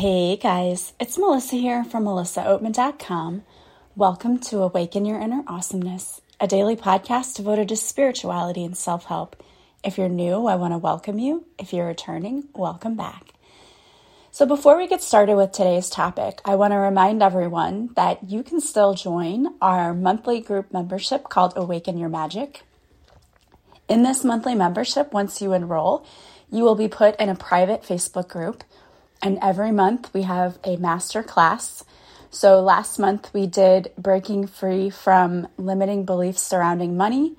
Hey guys, it's Melissa here from melissaoatman.com. Welcome to Awaken Your Inner Awesomeness, a daily podcast devoted to spirituality and self help. If you're new, I want to welcome you. If you're returning, welcome back. So, before we get started with today's topic, I want to remind everyone that you can still join our monthly group membership called Awaken Your Magic. In this monthly membership, once you enroll, you will be put in a private Facebook group and every month we have a master class. So last month we did breaking free from limiting beliefs surrounding money.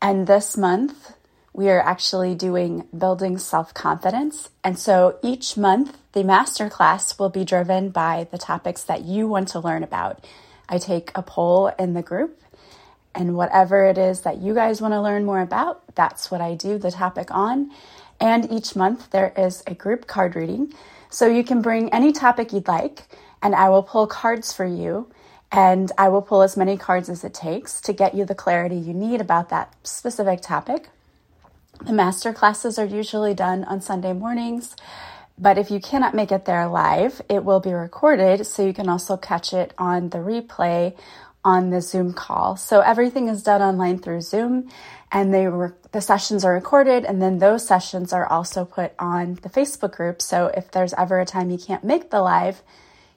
And this month we are actually doing building self confidence. And so each month the master class will be driven by the topics that you want to learn about. I take a poll in the group and whatever it is that you guys want to learn more about, that's what I do the topic on. And each month there is a group card reading. So you can bring any topic you'd like, and I will pull cards for you. And I will pull as many cards as it takes to get you the clarity you need about that specific topic. The master classes are usually done on Sunday mornings, but if you cannot make it there live, it will be recorded so you can also catch it on the replay on the Zoom call. So everything is done online through Zoom and they were the sessions are recorded and then those sessions are also put on the Facebook group. So if there's ever a time you can't make the live,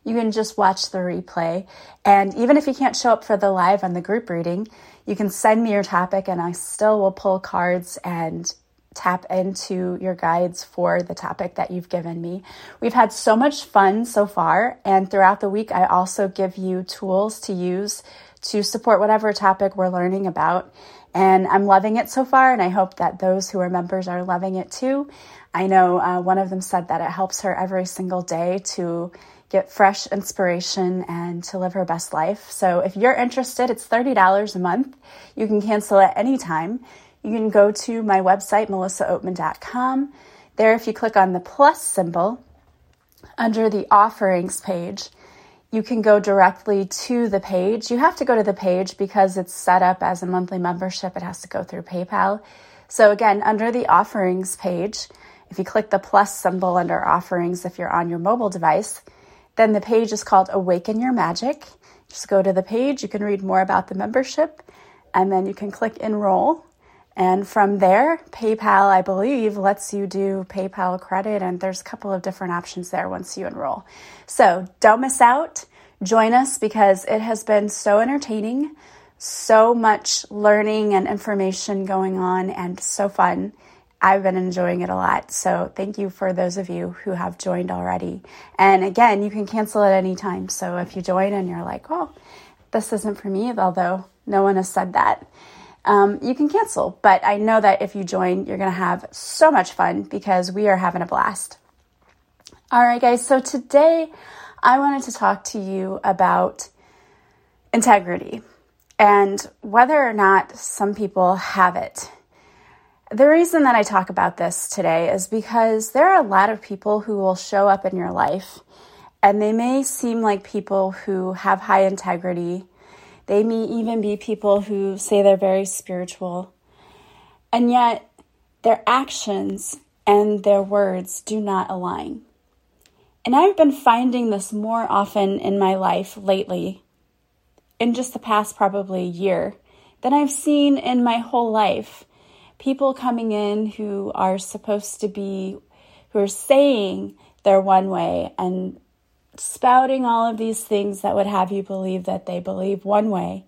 you can just watch the replay. And even if you can't show up for the live on the group reading, you can send me your topic and I still will pull cards and tap into your guides for the topic that you've given me. We've had so much fun so far, and throughout the week, I also give you tools to use to support whatever topic we're learning about. And I'm loving it so far, and I hope that those who are members are loving it too. I know uh, one of them said that it helps her every single day to get fresh inspiration and to live her best life. So if you're interested, it's $30 a month. You can cancel at any time. You can go to my website, melissaoatman.com. There, if you click on the plus symbol under the offerings page, you can go directly to the page. You have to go to the page because it's set up as a monthly membership. It has to go through PayPal. So, again, under the offerings page, if you click the plus symbol under offerings, if you're on your mobile device, then the page is called Awaken Your Magic. Just go to the page. You can read more about the membership, and then you can click enroll. And from there, PayPal, I believe, lets you do PayPal credit, and there's a couple of different options there once you enroll. So don't miss out. Join us because it has been so entertaining, so much learning and information going on, and so fun. I've been enjoying it a lot. So thank you for those of you who have joined already. And again, you can cancel at any time. So if you join and you're like, oh, this isn't for me, although no one has said that, um, you can cancel. But I know that if you join, you're going to have so much fun because we are having a blast. All right, guys. So today I wanted to talk to you about integrity and whether or not some people have it. The reason that I talk about this today is because there are a lot of people who will show up in your life and they may seem like people who have high integrity they may even be people who say they're very spiritual, and yet their actions and their words do not align. And I've been finding this more often in my life lately, in just the past probably year, than I've seen in my whole life. People coming in who are supposed to be, who are saying they're one way and spouting all of these things that would have you believe that they believe one way,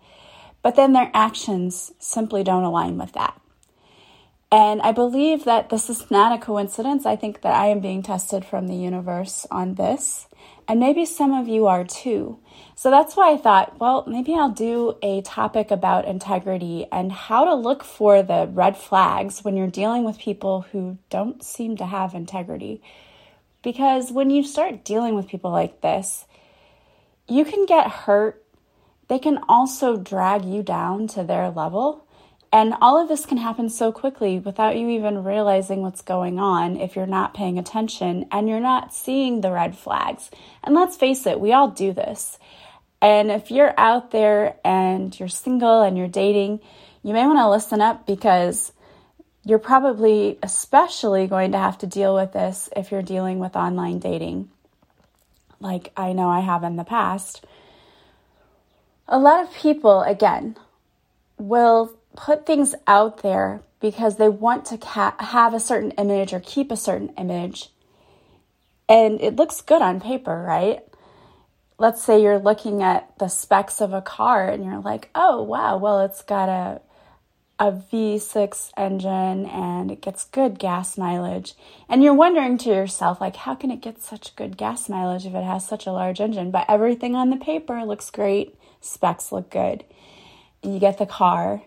but then their actions simply don't align with that. And I believe that this is not a coincidence. I think that I am being tested from the universe on this. And maybe some of you are too. So that's why I thought, well, maybe I'll do a topic about integrity and how to look for the red flags when you're dealing with people who don't seem to have integrity because when you start dealing with people like this, you can get hurt. They can also drag you down to their level. And all of this can happen so quickly without you even realizing what's going on if you're not paying attention and you're not seeing the red flags. And let's face it, we all do this. And if you're out there and you're single and you're dating, you may want to listen up because you're probably especially going to have to deal with this if you're dealing with online dating. like I know I have in the past. A lot of people, again, will put things out there because they want to ca- have a certain image or keep a certain image. And it looks good on paper, right? Let's say you're looking at the specs of a car and you're like, oh, wow, well, it's got a a V6 engine and it gets good gas mileage. And you're wondering to yourself, like, how can it get such good gas mileage if it has such a large engine? But everything on the paper looks great, specs look good. And you get the car,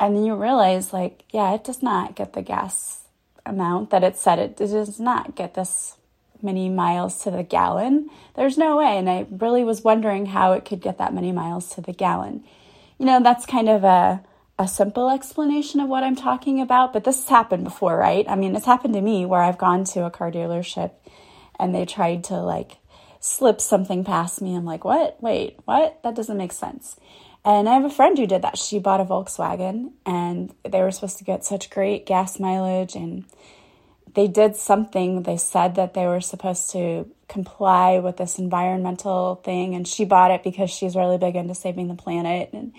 and then you realize, like, yeah, it does not get the gas amount that it said it, it does not get this many miles to the gallon. There's no way. And I really was wondering how it could get that many miles to the gallon. You know, that's kind of a a simple explanation of what I'm talking about, but this has happened before, right? I mean, it's happened to me where I've gone to a car dealership and they tried to like slip something past me. I'm like, what? Wait, what? That doesn't make sense. And I have a friend who did that. She bought a Volkswagen and they were supposed to get such great gas mileage and they did something. They said that they were supposed to comply with this environmental thing and she bought it because she's really big into saving the planet and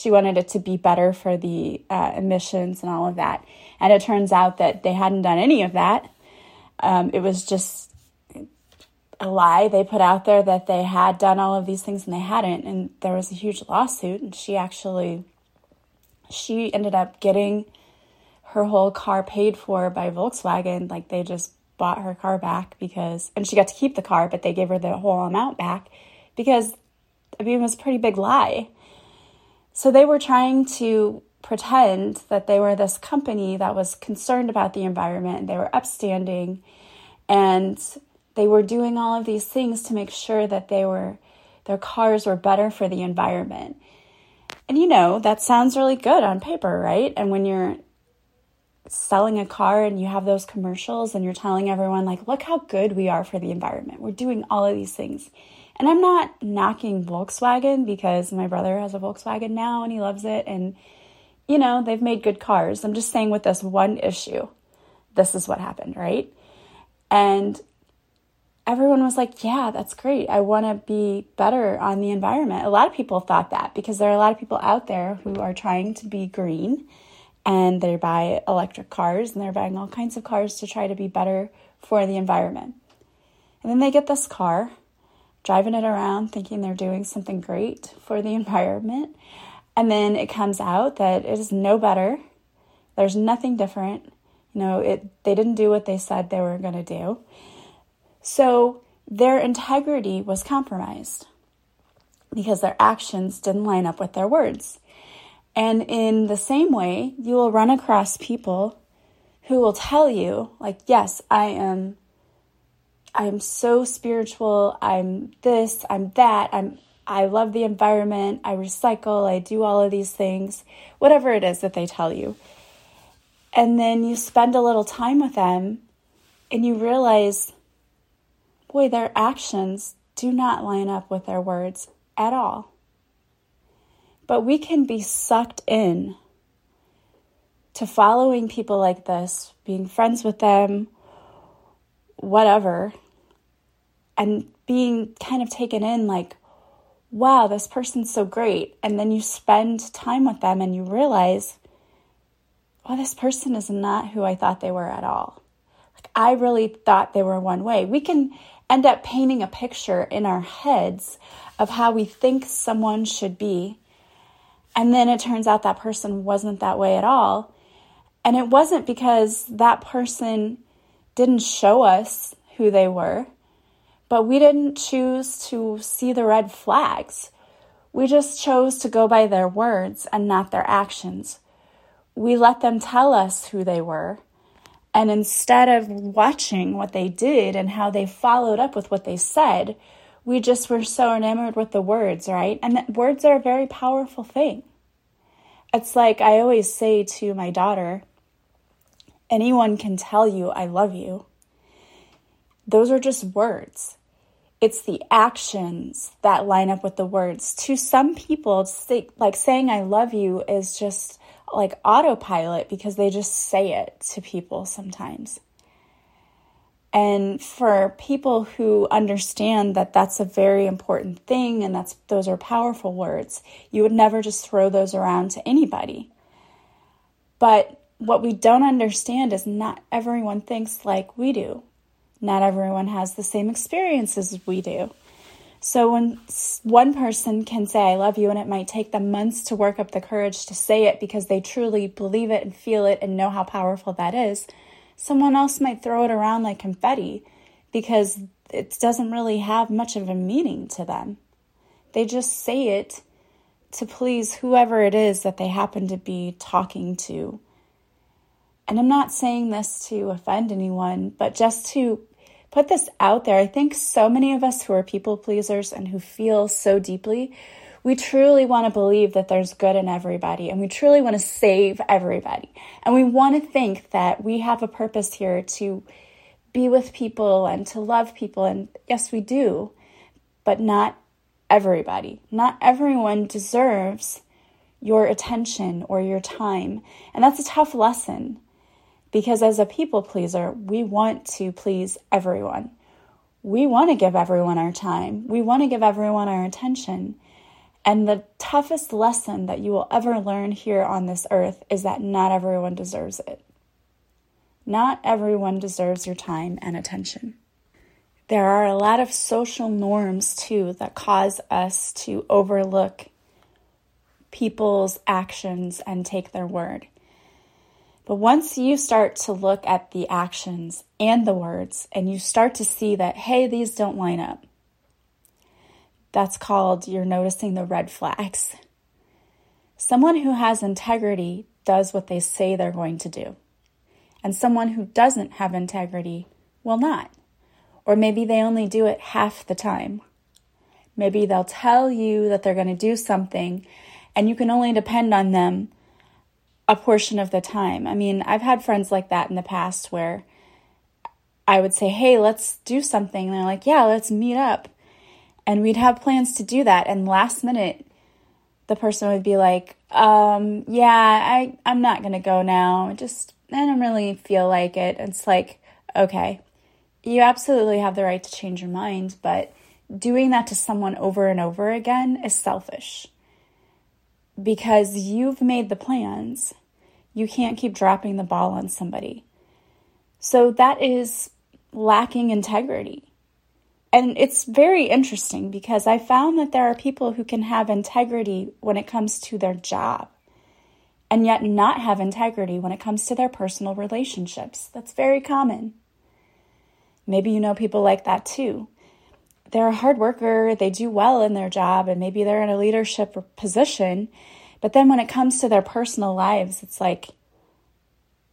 she wanted it to be better for the uh, emissions and all of that. And it turns out that they hadn't done any of that. Um, it was just a lie they put out there that they had done all of these things and they hadn't. And there was a huge lawsuit, and she actually she ended up getting her whole car paid for by Volkswagen. Like they just bought her car back because, and she got to keep the car, but they gave her the whole amount back because I mean, it was a pretty big lie. So they were trying to pretend that they were this company that was concerned about the environment, they were upstanding, and they were doing all of these things to make sure that they were their cars were better for the environment. And you know, that sounds really good on paper, right? And when you're selling a car and you have those commercials and you're telling everyone like, look how good we are for the environment. We're doing all of these things. And I'm not knocking Volkswagen because my brother has a Volkswagen now and he loves it. And, you know, they've made good cars. I'm just saying with this one issue, this is what happened, right? And everyone was like, yeah, that's great. I want to be better on the environment. A lot of people thought that because there are a lot of people out there who are trying to be green and they buy electric cars and they're buying all kinds of cars to try to be better for the environment. And then they get this car driving it around thinking they're doing something great for the environment. And then it comes out that it is no better. There's nothing different. You know, it they didn't do what they said they were going to do. So their integrity was compromised because their actions didn't line up with their words. And in the same way, you will run across people who will tell you, like, yes, I am I'm so spiritual. I'm this, I'm that. I'm I love the environment. I recycle. I do all of these things. Whatever it is that they tell you. And then you spend a little time with them and you realize boy, their actions do not line up with their words at all. But we can be sucked in to following people like this, being friends with them, whatever, and being kind of taken in like, wow, this person's so great. And then you spend time with them and you realize, well, this person is not who I thought they were at all. Like, I really thought they were one way. We can end up painting a picture in our heads of how we think someone should be. And then it turns out that person wasn't that way at all. And it wasn't because that person didn't show us who they were, but we didn't choose to see the red flags. We just chose to go by their words and not their actions. We let them tell us who they were. And instead of watching what they did and how they followed up with what they said, we just were so enamored with the words, right? And words are a very powerful thing. It's like I always say to my daughter anyone can tell you, I love you. Those are just words. It's the actions that line up with the words. To some people, like saying I love you is just like autopilot because they just say it to people sometimes. And for people who understand that that's a very important thing and that's those are powerful words, you would never just throw those around to anybody. But what we don't understand is not everyone thinks like we do. Not everyone has the same experiences we do. So when one person can say, I love you, and it might take them months to work up the courage to say it because they truly believe it and feel it and know how powerful that is, someone else might throw it around like confetti because it doesn't really have much of a meaning to them. They just say it to please whoever it is that they happen to be talking to. And I'm not saying this to offend anyone, but just to put this out there. I think so many of us who are people pleasers and who feel so deeply, we truly want to believe that there's good in everybody and we truly want to save everybody. And we want to think that we have a purpose here to be with people and to love people. And yes, we do, but not everybody. Not everyone deserves your attention or your time. And that's a tough lesson. Because as a people pleaser, we want to please everyone. We want to give everyone our time. We want to give everyone our attention. And the toughest lesson that you will ever learn here on this earth is that not everyone deserves it. Not everyone deserves your time and attention. There are a lot of social norms too that cause us to overlook people's actions and take their word. But once you start to look at the actions and the words and you start to see that, hey, these don't line up, that's called you're noticing the red flags. Someone who has integrity does what they say they're going to do. And someone who doesn't have integrity will not. Or maybe they only do it half the time. Maybe they'll tell you that they're going to do something and you can only depend on them a portion of the time. I mean, I've had friends like that in the past where I would say, hey, let's do something. And they're like, yeah, let's meet up. And we'd have plans to do that. And last minute, the person would be like, um, yeah, I, I'm not going to go now. Just, I don't really feel like it. It's like, okay, you absolutely have the right to change your mind, but doing that to someone over and over again is selfish because you've made the plans you can't keep dropping the ball on somebody. So that is lacking integrity. And it's very interesting because I found that there are people who can have integrity when it comes to their job and yet not have integrity when it comes to their personal relationships. That's very common. Maybe you know people like that too. They're a hard worker, they do well in their job, and maybe they're in a leadership position, but then when it comes to their personal lives, it's like,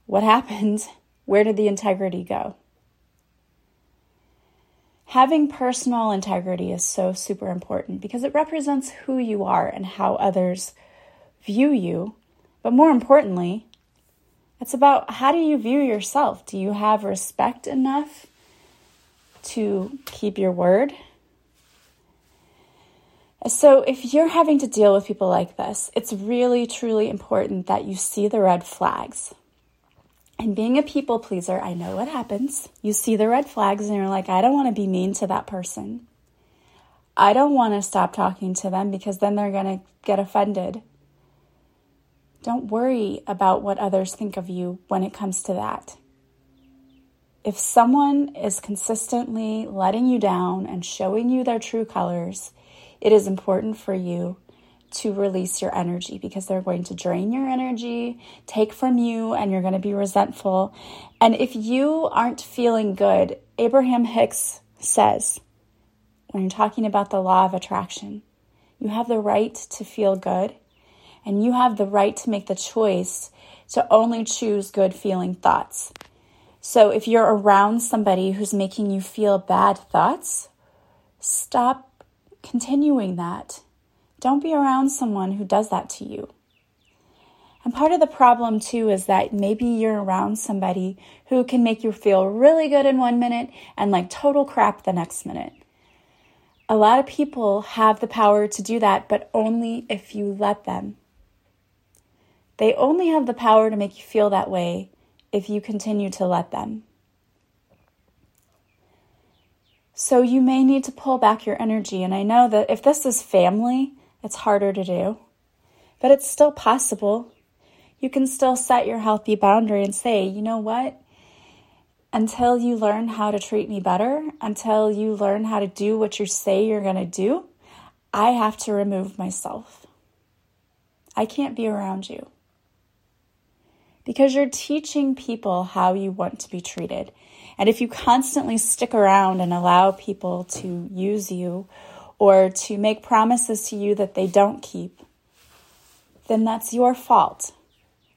what happened? Where did the integrity go? Having personal integrity is so super important because it represents who you are and how others view you. But more importantly, it's about how do you view yourself? Do you have respect enough to keep your word? So, if you're having to deal with people like this, it's really, truly important that you see the red flags. And being a people pleaser, I know what happens. You see the red flags and you're like, I don't want to be mean to that person. I don't want to stop talking to them because then they're going to get offended. Don't worry about what others think of you when it comes to that. If someone is consistently letting you down and showing you their true colors, it is important for you to release your energy because they're going to drain your energy, take from you, and you're going to be resentful. And if you aren't feeling good, Abraham Hicks says, when you're talking about the law of attraction, you have the right to feel good and you have the right to make the choice to only choose good feeling thoughts. So if you're around somebody who's making you feel bad thoughts, stop continuing that. Don't be around someone who does that to you. And part of the problem, too, is that maybe you're around somebody who can make you feel really good in one minute and like total crap the next minute. A lot of people have the power to do that, but only if you let them. They only have the power to make you feel that way if you continue to let them. So you may need to pull back your energy. And I know that if this is family, it's harder to do, but it's still possible. You can still set your healthy boundary and say, you know what? Until you learn how to treat me better, until you learn how to do what you say you're going to do, I have to remove myself. I can't be around you. Because you're teaching people how you want to be treated. And if you constantly stick around and allow people to use you or to make promises to you that they don't keep, then that's your fault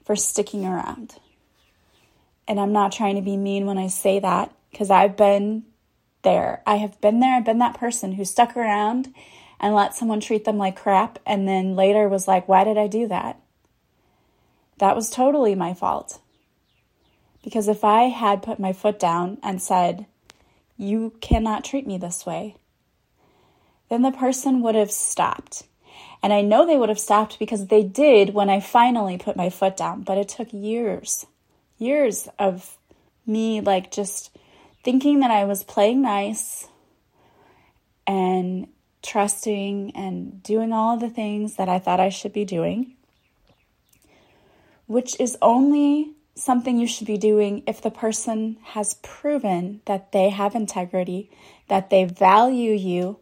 for sticking around. And I'm not trying to be mean when I say that because I've been there. I have been there. I've been that person who stuck around and let someone treat them like crap and then later was like, why did I do that? That was totally my fault. Because if I had put my foot down and said, You cannot treat me this way, then the person would have stopped. And I know they would have stopped because they did when I finally put my foot down, but it took years, years of me like just thinking that I was playing nice and trusting and doing all the things that I thought I should be doing, which is only something you should be doing if the person has proven that they have integrity, that they value you,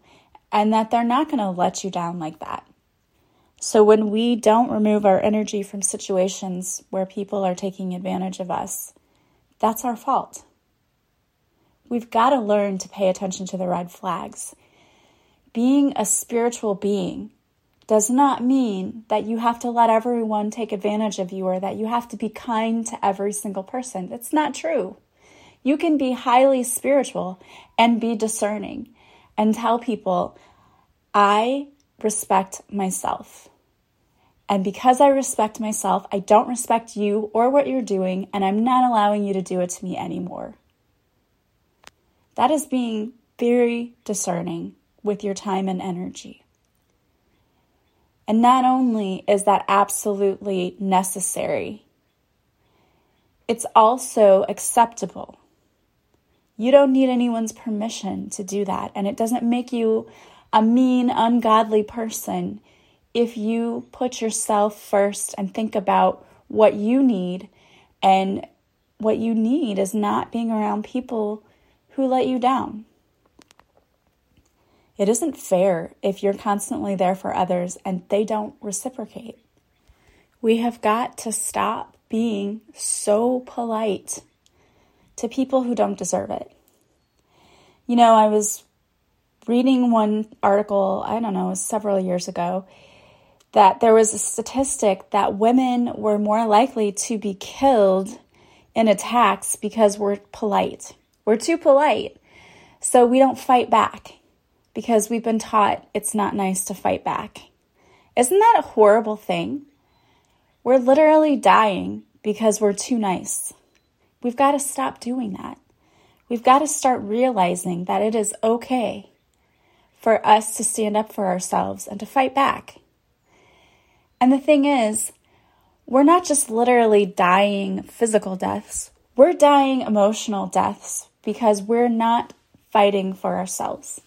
and that they're not going to let you down like that. So, when we don't remove our energy from situations where people are taking advantage of us, that's our fault. We've got to learn to pay attention to the red flags. Being a spiritual being does not mean that you have to let everyone take advantage of you or that you have to be kind to every single person. It's not true. You can be highly spiritual and be discerning and tell people, I respect myself. And because I respect myself, I don't respect you or what you're doing, and I'm not allowing you to do it to me anymore. That is being very discerning with your time and energy. And not only is that absolutely necessary, it's also acceptable. You don't need anyone's permission to do that. And it doesn't make you a mean, ungodly person if you put yourself first and think about what you need. And what you need is not being around people who let you down. It isn't fair if you're constantly there for others and they don't reciprocate. We have got to stop being so polite to people who don't deserve it. You know, I was reading one article, I don't know, several years ago, that there was a statistic that women were more likely to be killed in attacks because we're polite. We're too polite, so we don't fight back because we've been taught it's not nice to fight back. Isn't that a horrible thing? We're literally dying because we're too nice. We've got to stop doing that. We've got to start realizing that it is okay for us to stand up for ourselves and to fight back. And the thing is, we're not just literally dying physical deaths, we're dying emotional deaths because we're not fighting for ourselves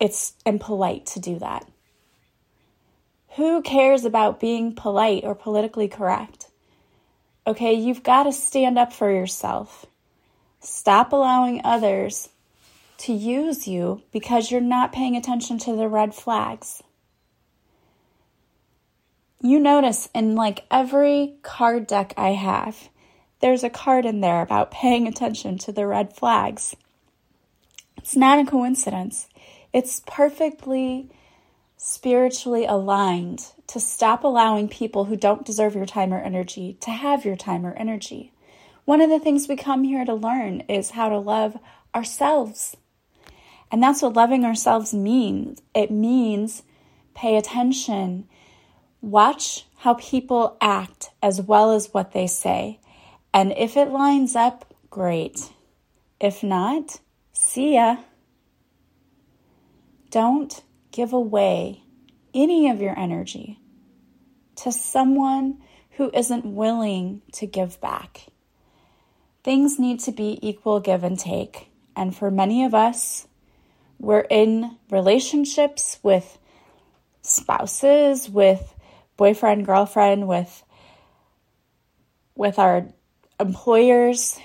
it's impolite to do that. Who cares about being polite or politically correct? Okay, you've got to stand up for yourself. Stop allowing others to use you because you're not paying attention to the red flags. You notice in like every card deck I have, there's a card in there about paying attention to the red flags. It's not a coincidence. It's perfectly spiritually aligned to stop allowing people who don't deserve your time or energy to have your time or energy. One of the things we come here to learn is how to love ourselves. And that's what loving ourselves means. It means pay attention, watch how people act as well as what they say. And if it lines up, great. If not, see ya. Don't give away any of your energy to someone who isn't willing to give back. Things need to be equal give and take. And for many of us, we're in relationships with spouses, with boyfriend, girlfriend, with with our employers,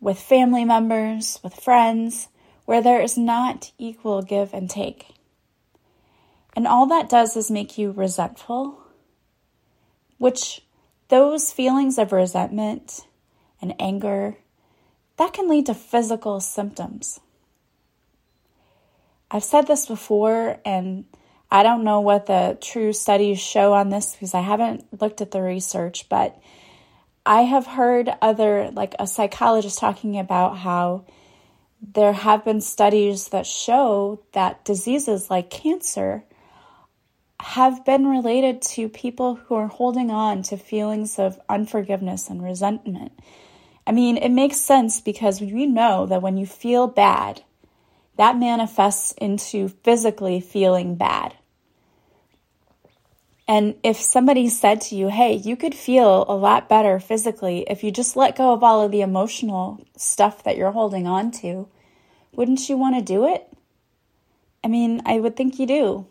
with family members, with friends, where there is not equal give and take. And all that does is make you resentful, which those feelings of resentment and anger, that can lead to physical symptoms. I've said this before, and I don't know what the true studies show on this because I haven't looked at the research, but I have heard other, like a psychologist talking about how there have been studies that show that diseases like cancer have been related to people who are holding on to feelings of unforgiveness and resentment. I mean, it makes sense because we know that when you feel bad, that manifests into physically feeling bad. And if somebody said to you, hey, you could feel a lot better physically if you just let go of all of the emotional stuff that you're holding on to, wouldn't you want to do it? I mean, I would think you do.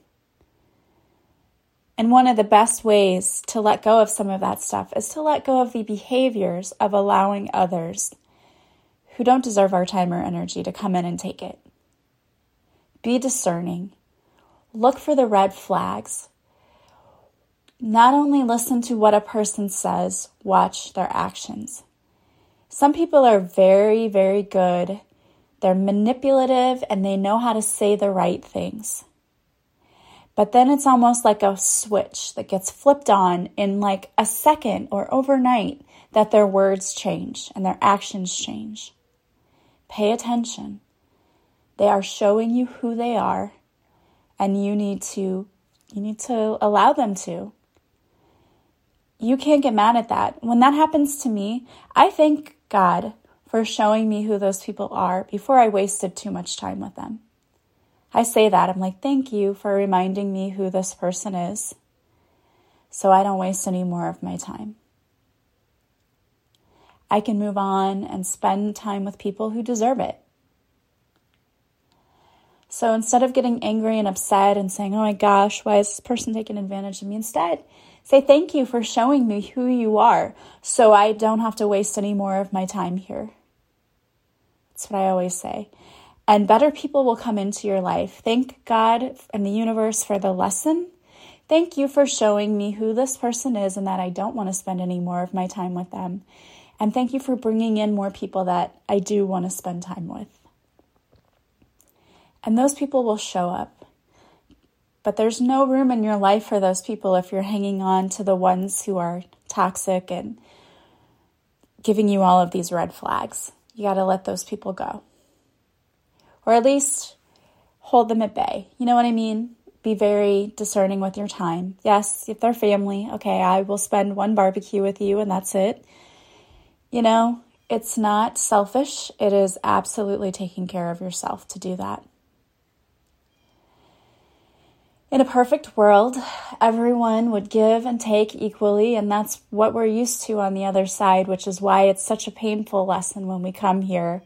And one of the best ways to let go of some of that stuff is to let go of the behaviors of allowing others who don't deserve our time or energy to come in and take it. Be discerning. Look for the red flags not only listen to what a person says, watch their actions. Some people are very, very good. They're manipulative and they know how to say the right things. But then it's almost like a switch that gets flipped on in like a second or overnight that their words change and their actions change. Pay attention. They are showing you who they are and you need to you need to allow them to you can't get mad at that. When that happens to me, I thank God for showing me who those people are before I wasted too much time with them. I say that. I'm like, thank you for reminding me who this person is so I don't waste any more of my time. I can move on and spend time with people who deserve it. So instead of getting angry and upset and saying, oh my gosh, why is this person taking advantage of me? Instead, Say thank you for showing me who you are so I don't have to waste any more of my time here. That's what I always say. And better people will come into your life. Thank God and the universe for the lesson. Thank you for showing me who this person is and that I don't want to spend any more of my time with them. And thank you for bringing in more people that I do want to spend time with. And those people will show up. But there's no room in your life for those people if you're hanging on to the ones who are toxic and giving you all of these red flags. You got to let those people go. Or at least hold them at bay. You know what I mean? Be very discerning with your time. Yes, if they're family, okay, I will spend one barbecue with you and that's it. You know, it's not selfish. It is absolutely taking care of yourself to do that. In a perfect world, everyone would give and take equally, and that's what we're used to on the other side, which is why it's such a painful lesson when we come here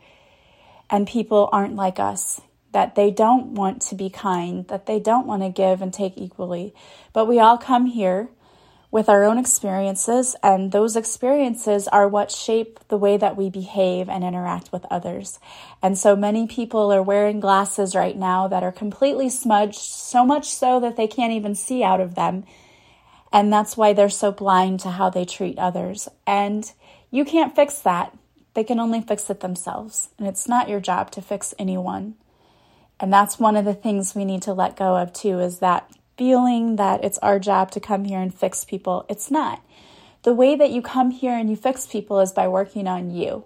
and people aren't like us, that they don't want to be kind, that they don't want to give and take equally. But we all come here with our own experiences, and those experiences are what shape the way that we behave and interact with others. And so many people are wearing glasses right now that are completely smudged, so much so that they can't even see out of them. And that's why they're so blind to how they treat others. And you can't fix that. They can only fix it themselves. And it's not your job to fix anyone. And that's one of the things we need to let go of too is that feeling that it's our job to come here and fix people. It's not. The way that you come here and you fix people is by working on you.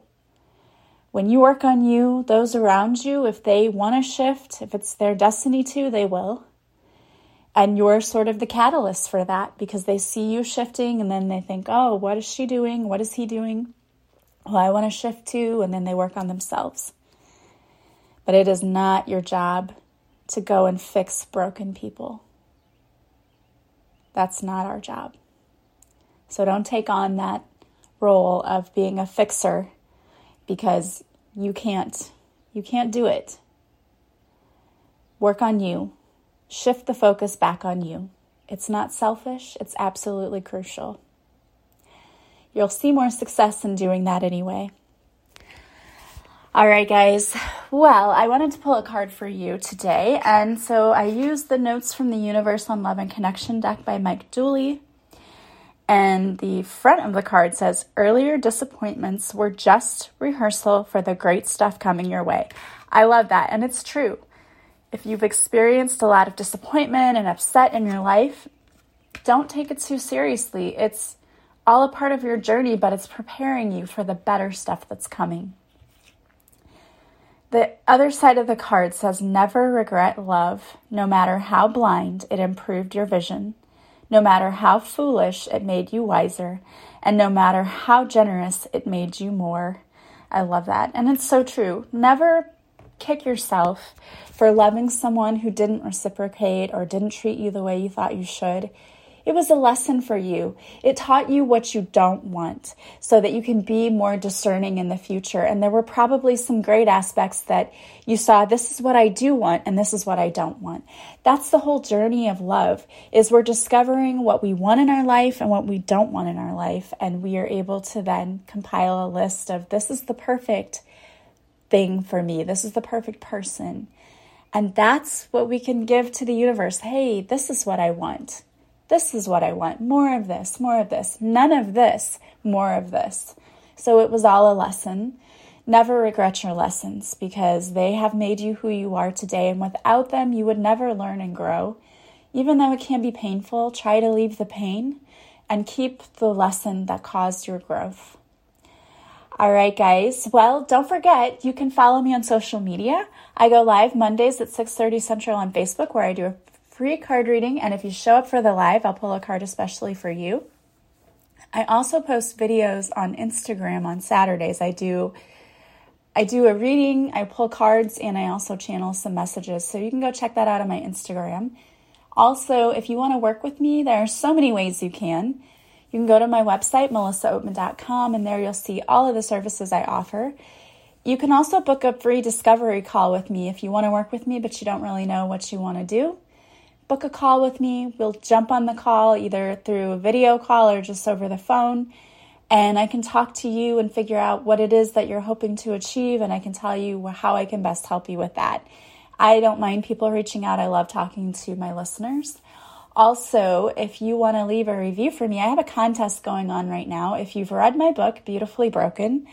When you work on you, those around you, if they want to shift, if it's their destiny to, they will. And you're sort of the catalyst for that because they see you shifting and then they think, oh, what is she doing? What is he doing? Well, I want to shift too. And then they work on themselves. But it is not your job to go and fix broken people. That's not our job. So don't take on that role of being a fixer because you can't You can't do it. Work on you. Shift the focus back on you. It's not selfish, it's absolutely crucial. You'll see more success in doing that anyway. All right, guys. Well, I wanted to pull a card for you today. And so I used the Notes from the Universe on Love and Connection deck by Mike Dooley. And the front of the card says, Earlier disappointments were just rehearsal for the great stuff coming your way. I love that. And it's true. If you've experienced a lot of disappointment and upset in your life, don't take it too seriously. It's all a part of your journey, but it's preparing you for the better stuff that's coming. The other side of the card says, Never regret love, no matter how blind it improved your vision, no matter how foolish it made you wiser, and no matter how generous it made you more. I love that. And it's so true. Never kick yourself for loving someone who didn't reciprocate or didn't treat you the way you thought you should. It was a lesson for you. It taught you what you don't want so that you can be more discerning in the future. And there were probably some great aspects that you saw this is what I do want and this is what I don't want. That's the whole journey of love is we're discovering what we want in our life and what we don't want in our life and we are able to then compile a list of this is the perfect thing for me. This is the perfect person. And that's what we can give to the universe. Hey, this is what I want. This is what I want. More of this, more of this. None of this, more of this. So it was all a lesson. Never regret your lessons because they have made you who you are today. And without them, you would never learn and grow. Even though it can be painful, try to leave the pain and keep the lesson that caused your growth. All right, guys. Well, don't forget you can follow me on social media. I go live Mondays at 6:30 Central on Facebook where I do a free card reading, and if you show up for the live, I'll pull a card especially for you. I also post videos on Instagram on Saturdays. I do I do a reading, I pull cards, and I also channel some messages. So you can go check that out on my Instagram. Also, if you want to work with me, there are so many ways you can. You can go to my website, melissaoatman.com, and there you'll see all of the services I offer. You can also book a free discovery call with me if you want to work with me, but you don't really know what you want to do book a call with me. We'll jump on the call either through a video call or just over the phone. And I can talk to you and figure out what it is that you're hoping to achieve. And I can tell you how I can best help you with that. I don't mind people reaching out. I love talking to my listeners. Also, if you want to leave a review for me, I have a contest going on right now. If you've read my book, Beautifully Broken,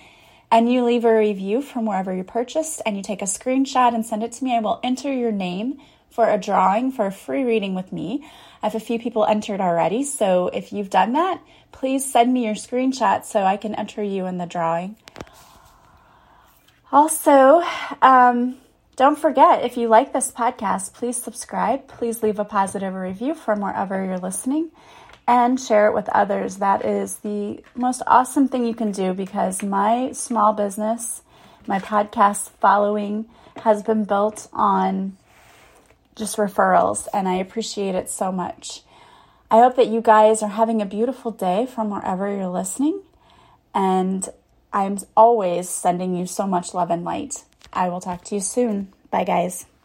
and you leave a review from wherever you purchased and you take a screenshot and send it to me, I will enter your name for a drawing for a free reading with me. I have a few people entered already, so if you've done that, please send me your screenshot so I can enter you in the drawing. Also, um, don't forget if you like this podcast, please subscribe. Please leave a positive review from wherever you're listening and share it with others. That is the most awesome thing you can do because my small business, my podcast following, has been built on just referrals, and I appreciate it so much. I hope that you guys are having a beautiful day from wherever you're listening, and I'm always sending you so much love and light. I will talk to you soon. Bye, guys.